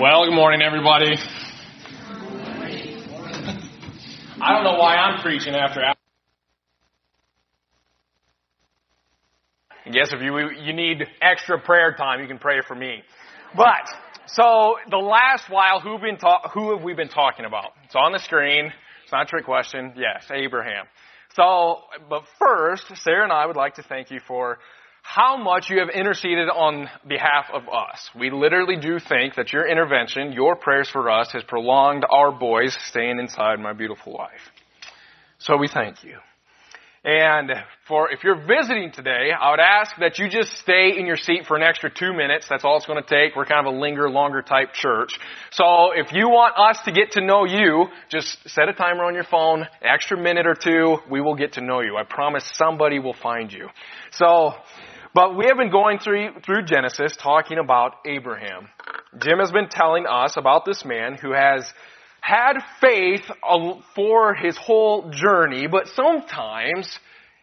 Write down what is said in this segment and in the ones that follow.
Well, good morning, everybody. I don't know why I'm preaching after. I guess if you you need extra prayer time, you can pray for me. But so the last while, who been ta- who have we been talking about? It's on the screen. It's not a trick question. Yes, Abraham. So, but first, Sarah and I would like to thank you for how much you have interceded on behalf of us. We literally do think that your intervention, your prayers for us, has prolonged our boys staying inside my beautiful wife. So we thank you. And for if you're visiting today, I would ask that you just stay in your seat for an extra two minutes. That's all it's going to take. We're kind of a linger longer type church. So if you want us to get to know you, just set a timer on your phone, extra minute or two, we will get to know you. I promise somebody will find you. So, but we have been going through, through Genesis talking about Abraham. Jim has been telling us about this man who has had faith uh, for his whole journey, but sometimes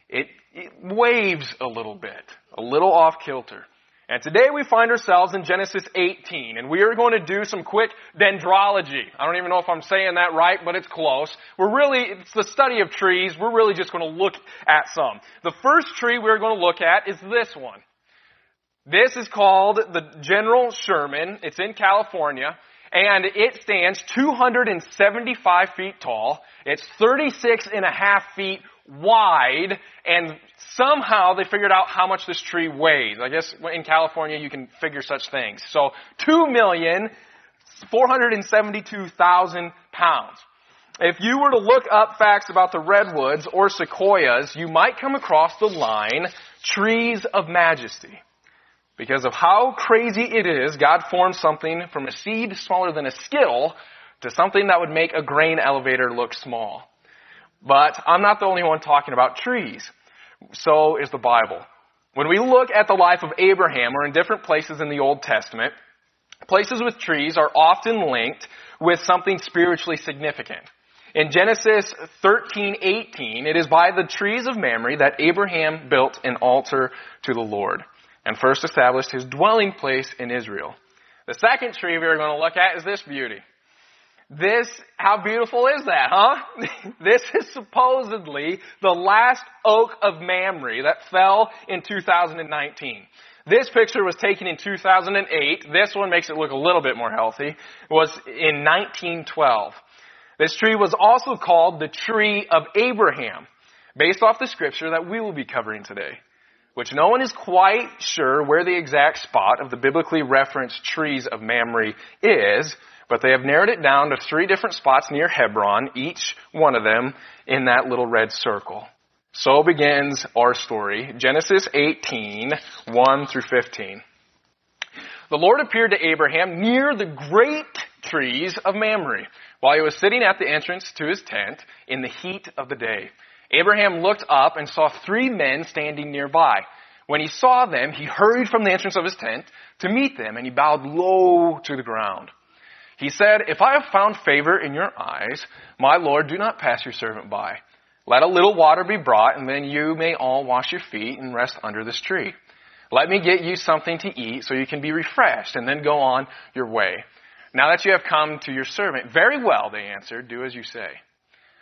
it, it waves a little bit, a little off kilter. And today we find ourselves in Genesis 18, and we are going to do some quick dendrology. I don't even know if I'm saying that right, but it's close. We're really, it's the study of trees. We're really just going to look at some. The first tree we're going to look at is this one. This is called the General Sherman. It's in California and it stands 275 feet tall. It's 36 and a half feet wide, and somehow they figured out how much this tree weighs. I guess in California you can figure such things. So, 2,472,000 pounds. If you were to look up facts about the redwoods or sequoias, you might come across the line, trees of majesty. Because of how crazy it is, God formed something from a seed smaller than a skittle to something that would make a grain elevator look small. But I'm not the only one talking about trees. So is the Bible. When we look at the life of Abraham or in different places in the Old Testament, places with trees are often linked with something spiritually significant. In Genesis 13:18, it is by the trees of Mamre that Abraham built an altar to the Lord and first established his dwelling place in Israel. The second tree we are going to look at is this beauty. This, how beautiful is that, huh? this is supposedly the last oak of Mamre that fell in 2019. This picture was taken in 2008. This one makes it look a little bit more healthy. It was in 1912. This tree was also called the tree of Abraham, based off the scripture that we will be covering today which no one is quite sure where the exact spot of the biblically referenced trees of Mamre is, but they have narrowed it down to three different spots near Hebron, each one of them in that little red circle. So begins our story, Genesis 18, 1 through 15. The Lord appeared to Abraham near the great trees of Mamre, while he was sitting at the entrance to his tent in the heat of the day. Abraham looked up and saw three men standing nearby. When he saw them, he hurried from the entrance of his tent to meet them, and he bowed low to the ground. He said, If I have found favor in your eyes, my Lord, do not pass your servant by. Let a little water be brought, and then you may all wash your feet and rest under this tree. Let me get you something to eat so you can be refreshed, and then go on your way. Now that you have come to your servant, very well, they answered, do as you say.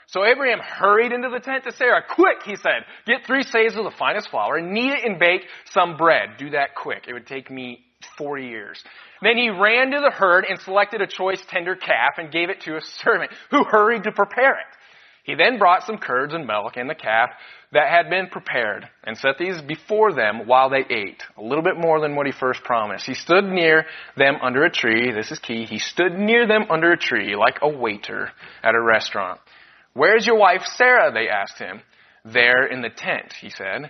So Abraham hurried into the tent to Sarah. Quick, he said, get three seahs of the finest flour and knead it and bake some bread. Do that quick. It would take me 40 years. Then he ran to the herd and selected a choice tender calf and gave it to a servant who hurried to prepare it. He then brought some curds and milk and the calf that had been prepared and set these before them while they ate. A little bit more than what he first promised. He stood near them under a tree. This is key. He stood near them under a tree like a waiter at a restaurant. Where's your wife Sarah? They asked him. There in the tent, he said.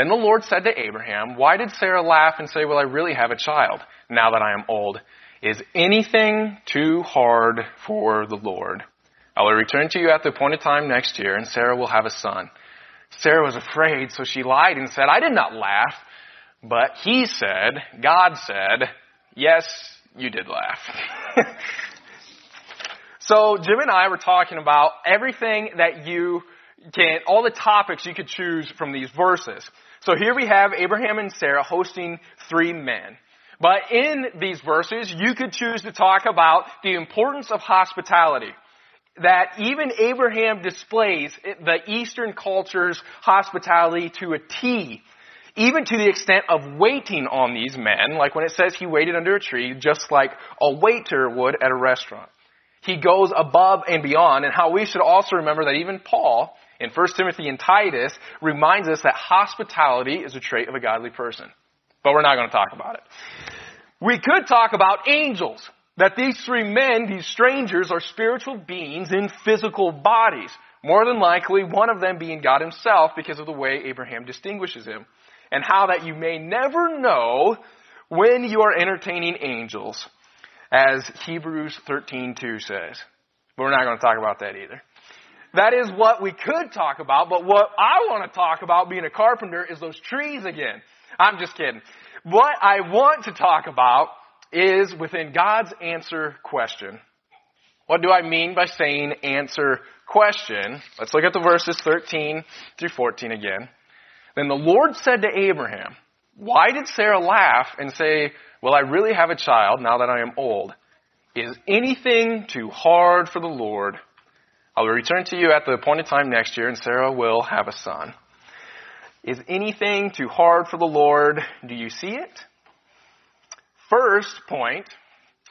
Then the Lord said to Abraham, Why did Sarah laugh and say, Will I really have a child now that I am old? Is anything too hard for the Lord? I will return to you at the appointed time next year, and Sarah will have a son. Sarah was afraid, so she lied and said, I did not laugh. But he said, God said, yes, you did laugh. so Jim and I were talking about everything that you can, all the topics you could choose from these verses. So here we have Abraham and Sarah hosting three men. But in these verses, you could choose to talk about the importance of hospitality. That even Abraham displays the Eastern culture's hospitality to a T. Even to the extent of waiting on these men, like when it says he waited under a tree, just like a waiter would at a restaurant. He goes above and beyond, and how we should also remember that even Paul, in 1 Timothy and Titus, reminds us that hospitality is a trait of a godly person. But we're not going to talk about it. We could talk about angels. That these three men, these strangers, are spiritual beings in physical bodies. More than likely, one of them being God himself because of the way Abraham distinguishes him. And how that you may never know when you are entertaining angels, as Hebrews 13.2 says. But we're not going to talk about that either. That is what we could talk about, but what I want to talk about being a carpenter is those trees again. I'm just kidding. What I want to talk about is within God's answer question. What do I mean by saying answer question? Let's look at the verses 13 through 14 again. Then the Lord said to Abraham, Why did Sarah laugh and say, Will I really have a child now that I am old? Is anything too hard for the Lord? I will return to you at the appointed time next year, and Sarah will have a son. Is anything too hard for the Lord? Do you see it? First point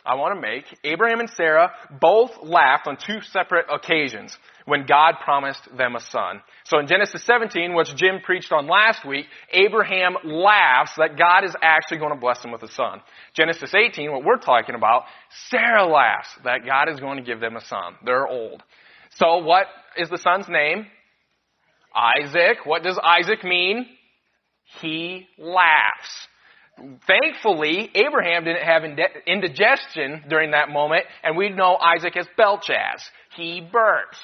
I want to make Abraham and Sarah both laughed on two separate occasions when God promised them a son. So in Genesis 17, which Jim preached on last week, Abraham laughs that God is actually going to bless him with a son. Genesis 18, what we're talking about, Sarah laughs that God is going to give them a son. They're old. So what is the son's name? Isaac. What does Isaac mean? He laughs. Thankfully, Abraham didn't have indigestion during that moment, and we know Isaac as Belchaz. He burps.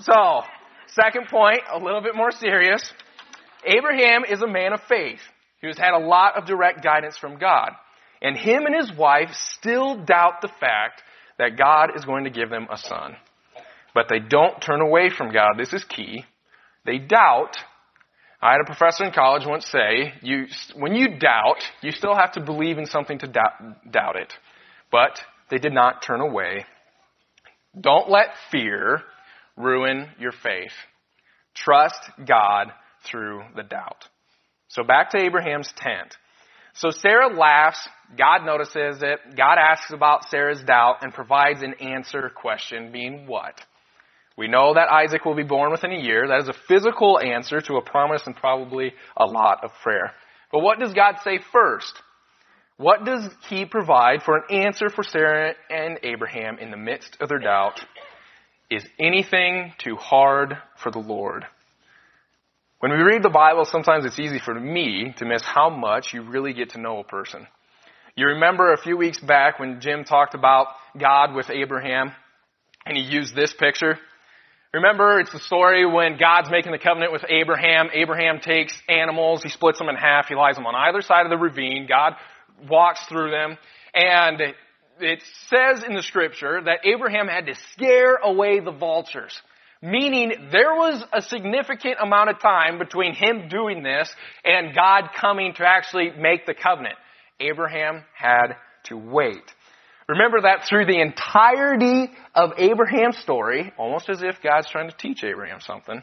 So, second point, a little bit more serious. Abraham is a man of faith has had a lot of direct guidance from God. And him and his wife still doubt the fact that God is going to give them a son. But they don't turn away from God. This is key. They doubt. I had a professor in college once say, you, when you doubt, you still have to believe in something to doubt, doubt it. But they did not turn away. Don't let fear ruin your faith. Trust God through the doubt. So back to Abraham's tent. So Sarah laughs. God notices it. God asks about Sarah's doubt and provides an answer question being what? We know that Isaac will be born within a year. That is a physical answer to a promise and probably a lot of prayer. But what does God say first? What does He provide for an answer for Sarah and Abraham in the midst of their doubt? Is anything too hard for the Lord? When we read the Bible, sometimes it's easy for me to miss how much you really get to know a person. You remember a few weeks back when Jim talked about God with Abraham, and he used this picture. Remember, it's the story when God's making the covenant with Abraham. Abraham takes animals, he splits them in half, he lies them on either side of the ravine. God walks through them, and it says in the scripture that Abraham had to scare away the vultures. Meaning there was a significant amount of time between him doing this and God coming to actually make the covenant. Abraham had to wait. Remember that through the entirety of Abraham's story, almost as if God's trying to teach Abraham something,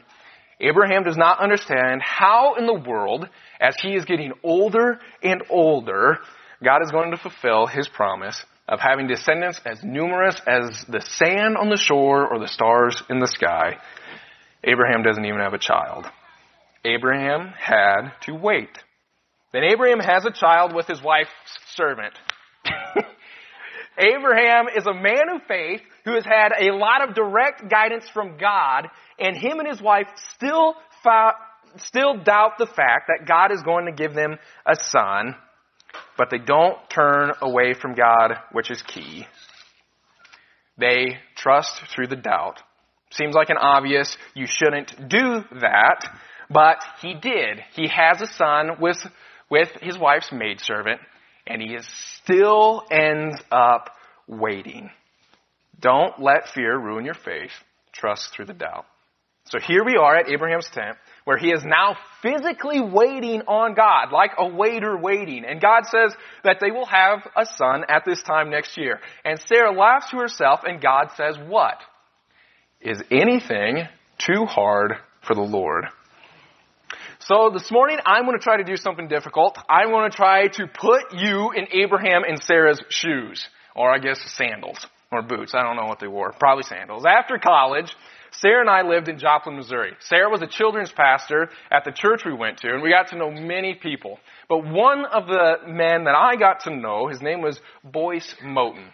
Abraham does not understand how in the world, as he is getting older and older, God is going to fulfill his promise of having descendants as numerous as the sand on the shore or the stars in the sky. Abraham doesn't even have a child. Abraham had to wait. Then Abraham has a child with his wife's servant. Abraham is a man of faith who has had a lot of direct guidance from God, and him and his wife still still doubt the fact that God is going to give them a son, but they don't turn away from God, which is key. They trust through the doubt. Seems like an obvious, you shouldn't do that, but he did. He has a son with, with his wife's maidservant, and he is still ends up waiting. Don't let fear ruin your faith. Trust through the doubt. So here we are at Abraham's tent, where he is now physically waiting on God, like a waiter waiting. And God says that they will have a son at this time next year. And Sarah laughs to herself, and God says, What? Is anything too hard for the Lord? So this morning, I'm going to try to do something difficult. I'm going to try to put you in Abraham and Sarah's shoes. Or I guess sandals. Or boots. I don't know what they wore. Probably sandals. After college, Sarah and I lived in Joplin, Missouri. Sarah was a children's pastor at the church we went to, and we got to know many people. But one of the men that I got to know, his name was Boyce Mouton.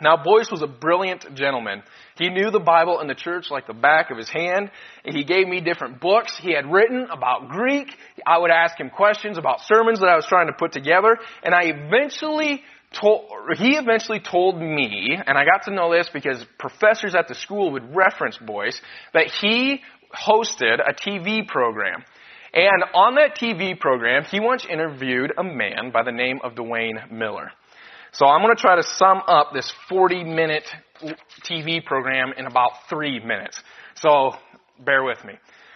Now, Boyce was a brilliant gentleman. He knew the Bible and the church like the back of his hand. He gave me different books he had written about Greek. I would ask him questions about sermons that I was trying to put together. And I eventually told, he eventually told me, and I got to know this because professors at the school would reference Boyce, that he hosted a TV program. And on that TV program, he once interviewed a man by the name of Duane Miller. So I'm going to try to sum up this 40 minute TV program in about three minutes. So bear with me.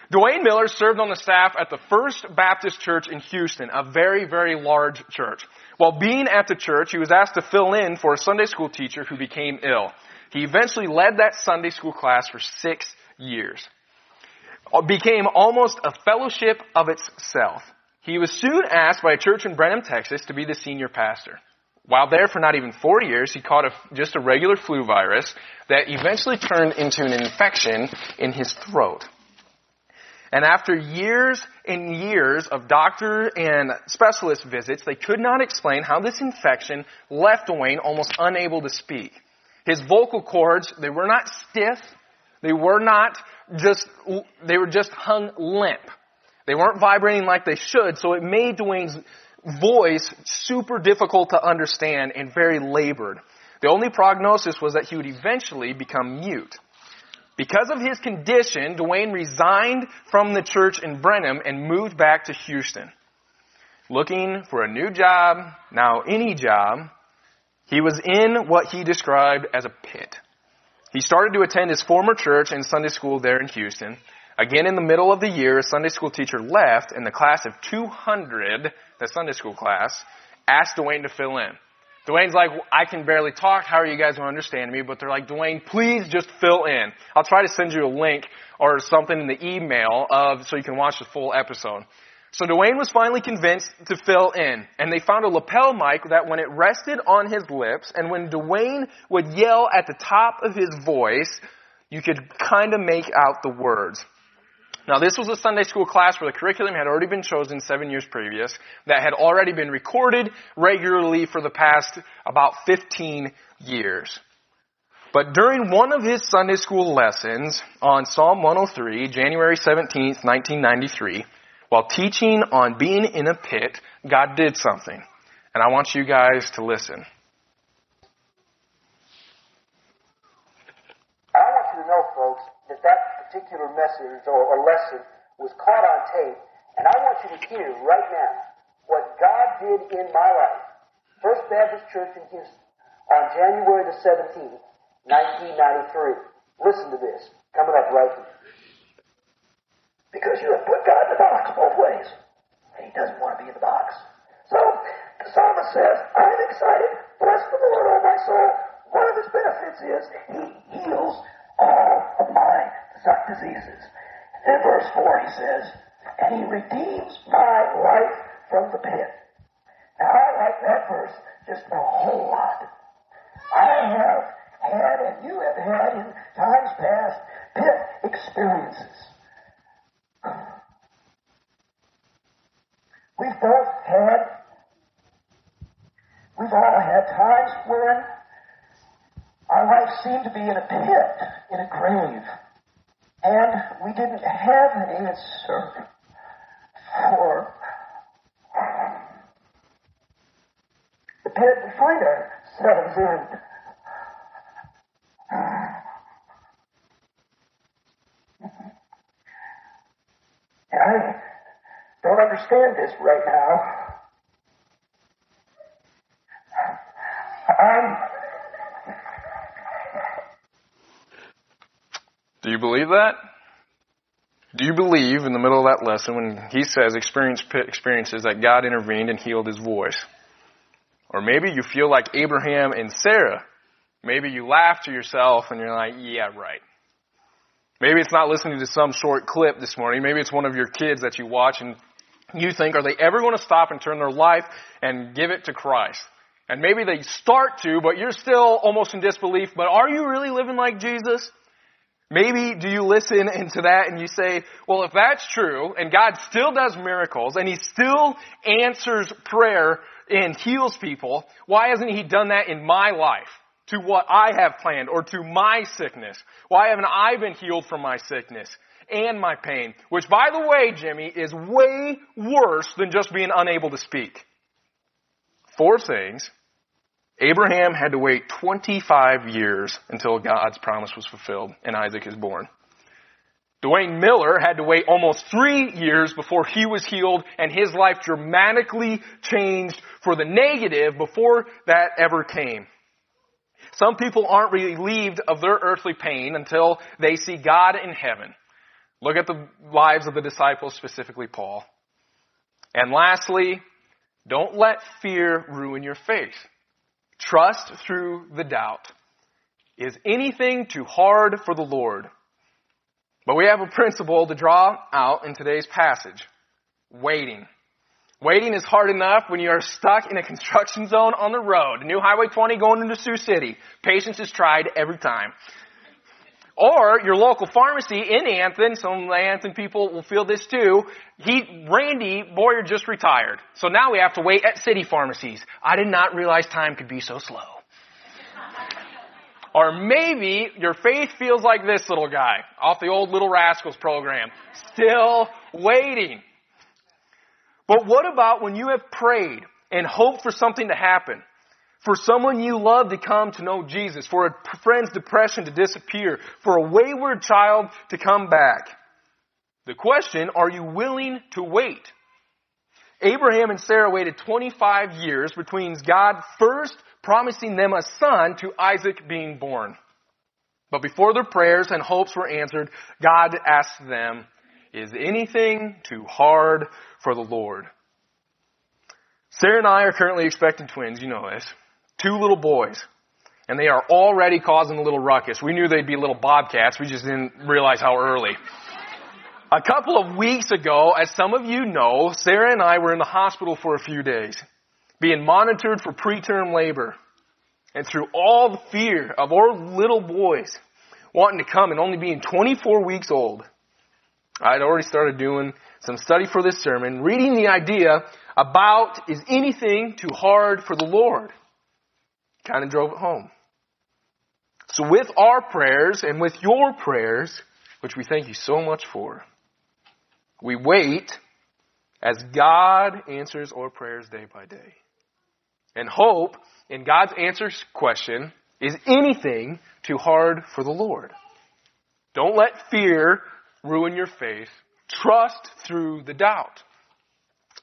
Duane Miller served on the staff at the First Baptist Church in Houston, a very, very large church. While being at the church, he was asked to fill in for a Sunday school teacher who became ill. He eventually led that Sunday school class for six years. Uh, became almost a fellowship of itself. He was soon asked by a church in Brenham, Texas to be the senior pastor. While there for not even four years, he caught a, just a regular flu virus that eventually turned into an infection in his throat. And after years and years of doctor and specialist visits, they could not explain how this infection left Duane almost unable to speak. His vocal cords, they were not stiff. They were not just, they were just hung limp. They weren't vibrating like they should, so it made Duane's voice super difficult to understand and very labored. The only prognosis was that he would eventually become mute. Because of his condition, Duane resigned from the church in Brenham and moved back to Houston. Looking for a new job, now any job, he was in what he described as a pit. He started to attend his former church and Sunday school there in Houston. Again, in the middle of the year, a Sunday school teacher left, and the class of 200, the Sunday school class, asked Duane to fill in. Duane's like, I can barely talk. How are you guys going to understand me? But they're like, Duane, please just fill in. I'll try to send you a link or something in the email of so you can watch the full episode. So Duane was finally convinced to fill in, and they found a lapel mic that when it rested on his lips, and when Duane would yell at the top of his voice, you could kind of make out the words. Now, this was a Sunday school class where the curriculum had already been chosen seven years previous, that had already been recorded regularly for the past about 15 years. But during one of his Sunday school lessons on Psalm 103, January 17th, 1993, while teaching on being in a pit, God did something. And I want you guys to listen. Particular message or, or lesson was caught on tape, and I want you to hear right now what God did in my life. First Baptist Church in Houston on January the 17th, 1993. Listen to this, coming up right here. Because you have put God in the box both ways. And he doesn't want to be in the box. So, the psalmist says, I'm excited. Bless the Lord, O my soul. One of his benefits is he heals all of my diseases. In verse 4 he says, and he redeems my life from the pit. Now I like that verse just a whole lot. I have had, and you have had in times past, pit experiences. We've both had, we've all had times when our life seemed to be in a pit, in a grave. And we didn't have an answer for um, the pit we find ourselves in. And I don't understand this right now. I'm. Do you believe that? Do you believe in the middle of that lesson when he says experience, experiences that God intervened and healed his voice? Or maybe you feel like Abraham and Sarah. Maybe you laugh to yourself and you're like, yeah, right. Maybe it's not listening to some short clip this morning. Maybe it's one of your kids that you watch and you think, are they ever going to stop and turn their life and give it to Christ? And maybe they start to, but you're still almost in disbelief. But are you really living like Jesus? Maybe do you listen into that and you say, well, if that's true, and God still does miracles, and He still answers prayer and heals people, why hasn't He done that in my life? To what I have planned, or to my sickness? Why haven't I been healed from my sickness? and my pain, which by the way, Jimmy, is way worse than just being unable to speak. Four things Abraham had to wait 25 years until God's promise was fulfilled and Isaac is born. Duane Miller had to wait almost three years before he was healed and his life dramatically changed for the negative before that ever came. Some people aren't relieved of their earthly pain until they see God in heaven. Look at the lives of the disciples, specifically Paul. And lastly, don't let fear ruin your faith. Trust through the doubt. Is anything too hard for the Lord? But we have a principle to draw out in today's passage. Waiting. Waiting is hard enough when you are stuck in a construction zone on the road. New Highway 20 going into Sioux City. Patience is tried every time. Or your local pharmacy in Anthon, some of the people will feel this too. He, Randy Boyer just retired. So now we have to wait at city pharmacies. I did not realize time could be so slow. or maybe your faith feels like this little guy off the old Little Rascals program. Still waiting. But what about when you have prayed and hoped for something to happen? For someone you love to come to know Jesus, for a friend's depression to disappear, for a wayward child to come back. The question, are you willing to wait? Abraham and Sarah waited 25 years between God first promising them a son to Isaac being born. But before their prayers and hopes were answered, God asked them, is anything too hard for the Lord? Sarah and I are currently expecting twins, you know this two little boys. And they are already causing a little ruckus. We knew they'd be little bobcats. We just didn't realize how early. A couple of weeks ago, as some of you know, Sarah and I were in the hospital for a few days, being monitored for preterm labor. And through all the fear of our little boys wanting to come and only being 24 weeks old, I'd already started doing some study for this sermon, reading the idea about is anything too hard for the Lord? Kind of drove it home. So with our prayers and with your prayers, which we thank you so much for, we wait as God answers our prayers day by day. And hope in God's answer question is anything too hard for the Lord. Don't let fear ruin your faith. Trust through the doubt.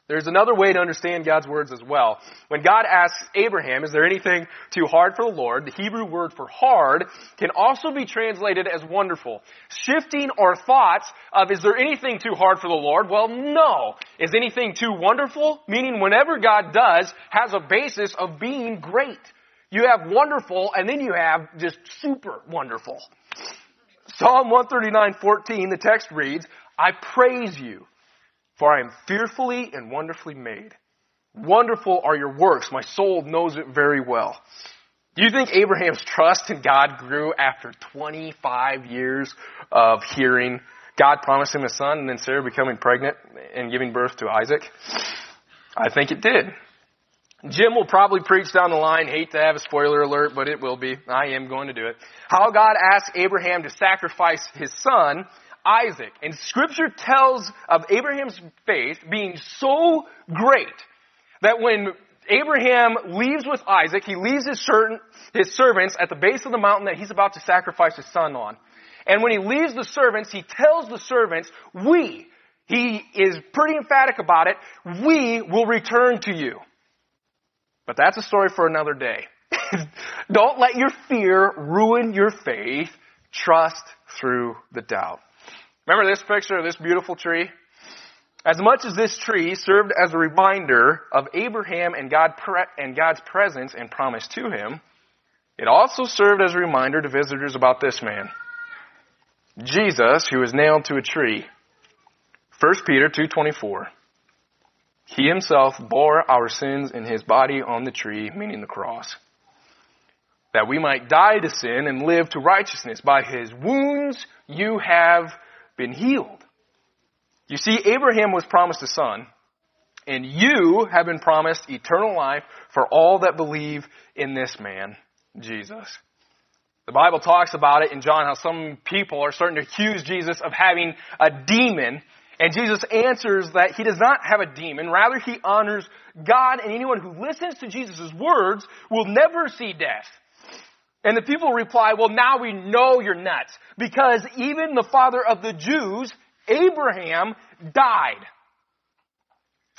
There's another way to understand God's words as well. When God asks Abraham, is there anything too hard for the Lord? The Hebrew word for hard can also be translated as wonderful. Shifting our thoughts of, is there anything too hard for the Lord? Well, no. Is anything too wonderful? Meaning whenever God does, has a basis of being great. You have wonderful, and then you have just super wonderful. Psalm 139:14, the text reads, I praise you for I am fearfully and wonderfully made. Wonderful are your works. My soul knows it very well. Do you think Abraham's trust in God grew after 25 years of hearing God promise him a son and then Sarah becoming pregnant and giving birth to Isaac? I think it did. Jim will probably preach down the line, hate to have a spoiler alert, but it will be. I am going to do it. How God asked Abraham to sacrifice his son Isaac. And scripture tells of Abraham's faith being so great that when Abraham leaves with Isaac, he leaves his, certain, his servants at the base of the mountain that he's about to sacrifice his son on. And when he leaves the servants, he tells the servants, we, he is pretty emphatic about it, we will return to you. But that's a story for another day. Don't let your fear ruin your faith. Trust through the doubt. Remember this picture of this beautiful tree? As much as this tree served as a reminder of Abraham and, God pre- and God's presence and promise to him, it also served as a reminder to visitors about this man. Jesus, who was nailed to a tree. 1 Peter 2.24. He himself bore our sins in his body on the tree, meaning the cross, that we might die to sin and live to righteousness. By his wounds you have been healed. You see, Abraham was promised a son, and you have been promised eternal life for all that believe in this man, Jesus. The Bible talks about it in John how some people are starting to accuse Jesus of having a demon and Jesus answers that he does not have a demon. Rather, he honors God, and anyone who listens to Jesus' words will never see death. And the people reply, well, now we know you're nuts, because even the father of the Jews, Abraham, died.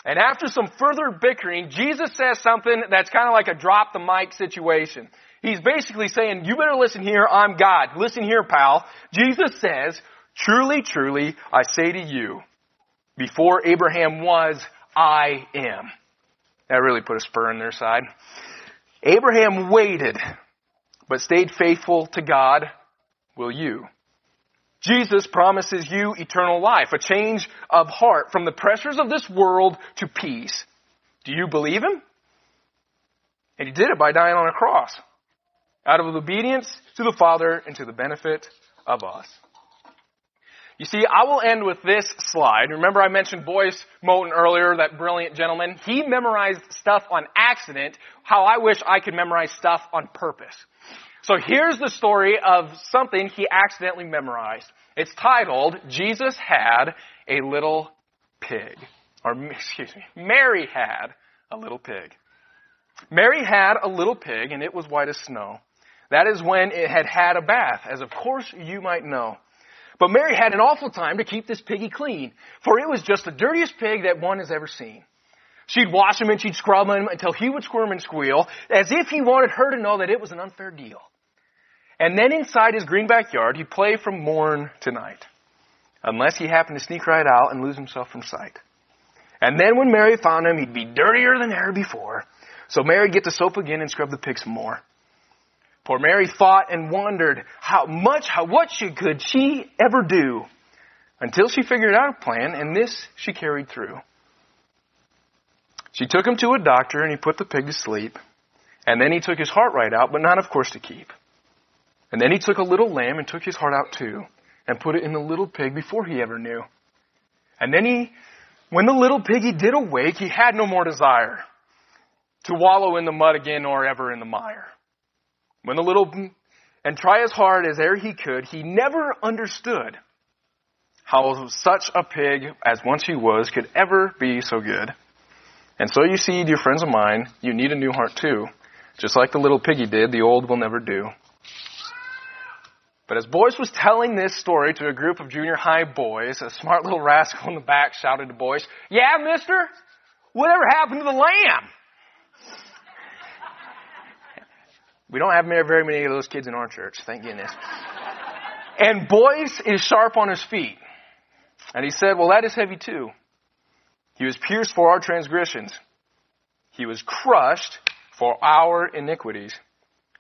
And after some further bickering, Jesus says something that's kind of like a drop the mic situation. He's basically saying, you better listen here, I'm God. Listen here, pal. Jesus says, truly, truly, I say to you, before Abraham was, I am. That really put a spur in their side. Abraham waited, but stayed faithful to God. Will you? Jesus promises you eternal life, a change of heart from the pressures of this world to peace. Do you believe him? And he did it by dying on a cross, out of obedience to the Father and to the benefit of us. You see, I will end with this slide. Remember I mentioned Boyce Mouton earlier, that brilliant gentleman? He memorized stuff on accident, how I wish I could memorize stuff on purpose. So here's the story of something he accidentally memorized. It's titled, Jesus Had a Little Pig. Or, excuse me, Mary had a little pig. Mary had a little pig and it was white as snow. That is when it had had a bath, as of course you might know. But Mary had an awful time to keep this piggy clean, for it was just the dirtiest pig that one has ever seen. She'd wash him and she'd scrub him until he would squirm and squeal, as if he wanted her to know that it was an unfair deal. And then inside his green backyard, he'd play from morn to night, unless he happened to sneak right out and lose himself from sight. And then when Mary found him, he'd be dirtier than ever before. So Mary'd get the soap again and scrub the pig some more. Poor Mary thought and wondered how much, how, what she, could she ever do until she figured out a plan, and this she carried through. She took him to a doctor and he put the pig to sleep. And then he took his heart right out, but not of course to keep. And then he took a little lamb and took his heart out too, and put it in the little pig before he ever knew. And then he, when the little piggy did awake, he had no more desire to wallow in the mud again or ever in the mire. When the little, and try as hard as ever he could, he never understood how such a pig as once he was could ever be so good. And so you see, dear friends of mine, you need a new heart too. Just like the little piggy did, the old will never do. But as Boyce was telling this story to a group of junior high boys, a smart little rascal in the back shouted to Boyce, Yeah, mister? Whatever happened to the lamb? We don't have very many of those kids in our church, thank goodness. And Boyce is sharp on his feet. And he said, Well, that is heavy too. He was pierced for our transgressions. He was crushed for our iniquities.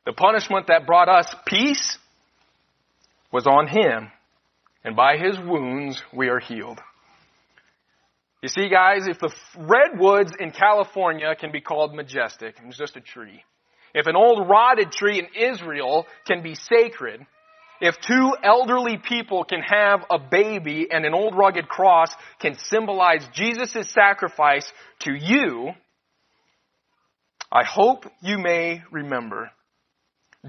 The punishment that brought us peace was on him, and by his wounds we are healed. You see, guys, if the redwoods in California can be called majestic, it's just a tree. If an old rotted tree in Israel can be sacred, if two elderly people can have a baby and an old rugged cross can symbolize Jesus' sacrifice to you, I hope you may remember.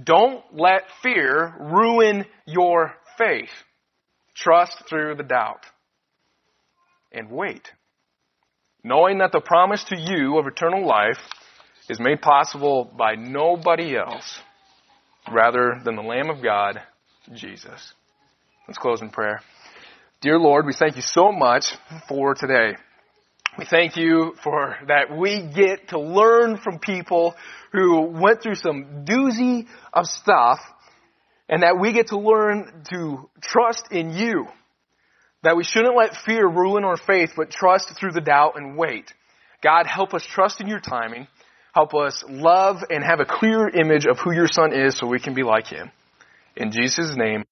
Don't let fear ruin your faith. Trust through the doubt. And wait. Knowing that the promise to you of eternal life is made possible by nobody else rather than the Lamb of God, Jesus. Let's close in prayer. Dear Lord, we thank you so much for today. We thank you for that we get to learn from people who went through some doozy of stuff and that we get to learn to trust in you. That we shouldn't let fear ruin our faith, but trust through the doubt and wait. God, help us trust in your timing. Help us love and have a clear image of who your son is so we can be like him. In Jesus' name.